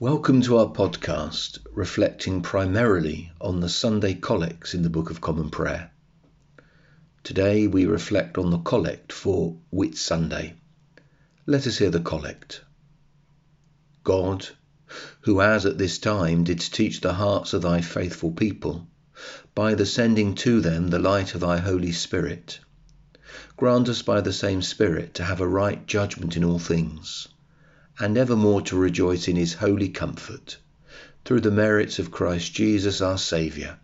Welcome to our podcast, reflecting primarily on the Sunday collects in the Book of Common Prayer. Today we reflect on the collect for Whit Sunday. Let us hear the collect. God, who as at this time didst teach the hearts of thy faithful people, by the sending to them the light of thy Holy Spirit, grant us by the same Spirit to have a right judgment in all things and evermore to rejoice in his holy comfort, through the merits of Christ Jesus our Saviour,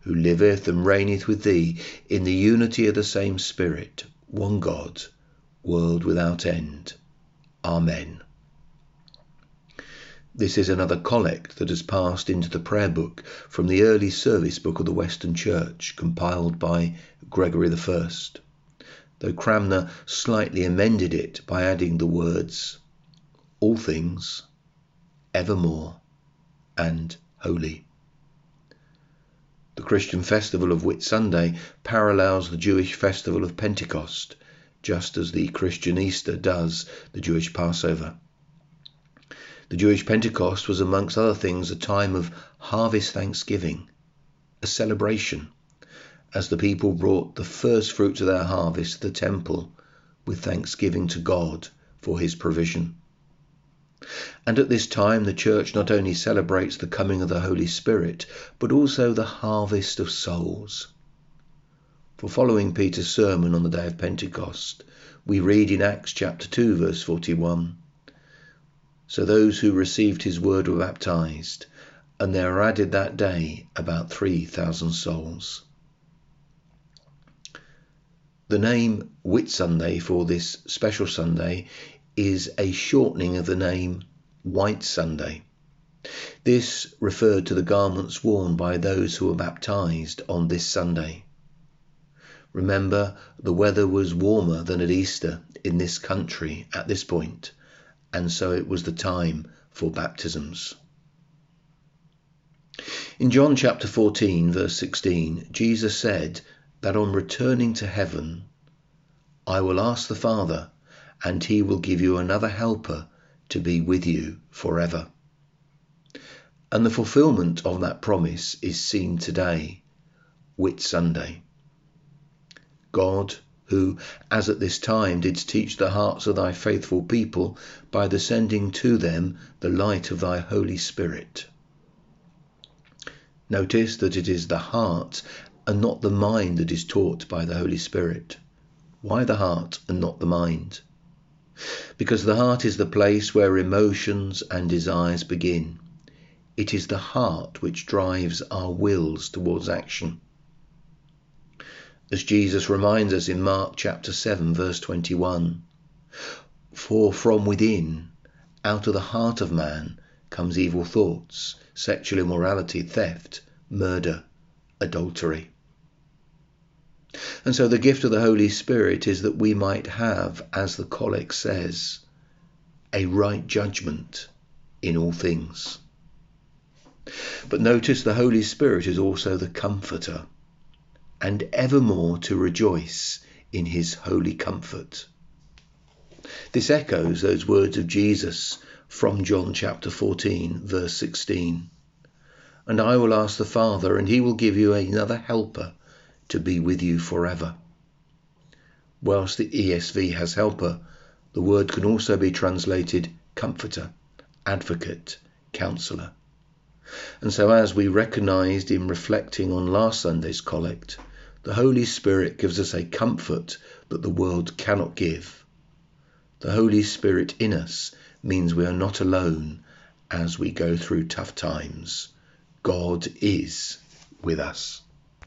who liveth and reigneth with thee in the unity of the same Spirit, one God, world without end. Amen. This is another collect that has passed into the prayer book from the early service book of the Western Church, compiled by Gregory I, though Cranmer slightly amended it by adding the words all things, evermore, and holy. The Christian festival of Whit Sunday parallels the Jewish festival of Pentecost, just as the Christian Easter does the Jewish Passover. The Jewish Pentecost was, amongst other things, a time of harvest thanksgiving, a celebration, as the people brought the first fruits of their harvest to the temple with thanksgiving to God for his provision. And at this time, the Church not only celebrates the coming of the Holy Spirit, but also the harvest of souls. For following Peter's sermon on the day of Pentecost, we read in Acts chapter 2, verse 41 So those who received his word were baptized, and there were added that day about 3,000 souls. The name Whit Sunday for this special Sunday is a shortening of the name White Sunday. This referred to the garments worn by those who were baptized on this Sunday. Remember, the weather was warmer than at Easter in this country at this point, and so it was the time for baptisms. In John chapter 14, verse 16, Jesus said that on returning to heaven, I will ask the Father, and he will give you another helper to be with you forever. And the fulfillment of that promise is seen today, Whit Sunday. God, who, as at this time, didst teach the hearts of thy faithful people by the sending to them the light of thy Holy Spirit. Notice that it is the heart and not the mind that is taught by the Holy Spirit. Why the heart and not the mind? Because the heart is the place where emotions and desires begin. It is the heart which drives our wills towards action. As Jesus reminds us in Mark chapter 7 verse 21, for from within, out of the heart of man, comes evil thoughts, sexual immorality, theft, murder, adultery. And so the gift of the Holy Spirit is that we might have, as the Collect says, a right judgment in all things. But notice the Holy Spirit is also the Comforter, and evermore to rejoice in his holy comfort. This echoes those words of Jesus from John chapter 14, verse 16. And I will ask the Father, and he will give you another helper to be with you forever. Whilst the ESV has helper, the word can also be translated comforter, advocate, counselor. And so, as we recognized in reflecting on last Sunday's collect, the Holy Spirit gives us a comfort that the world cannot give. The Holy Spirit in us means we are not alone as we go through tough times. God is with us.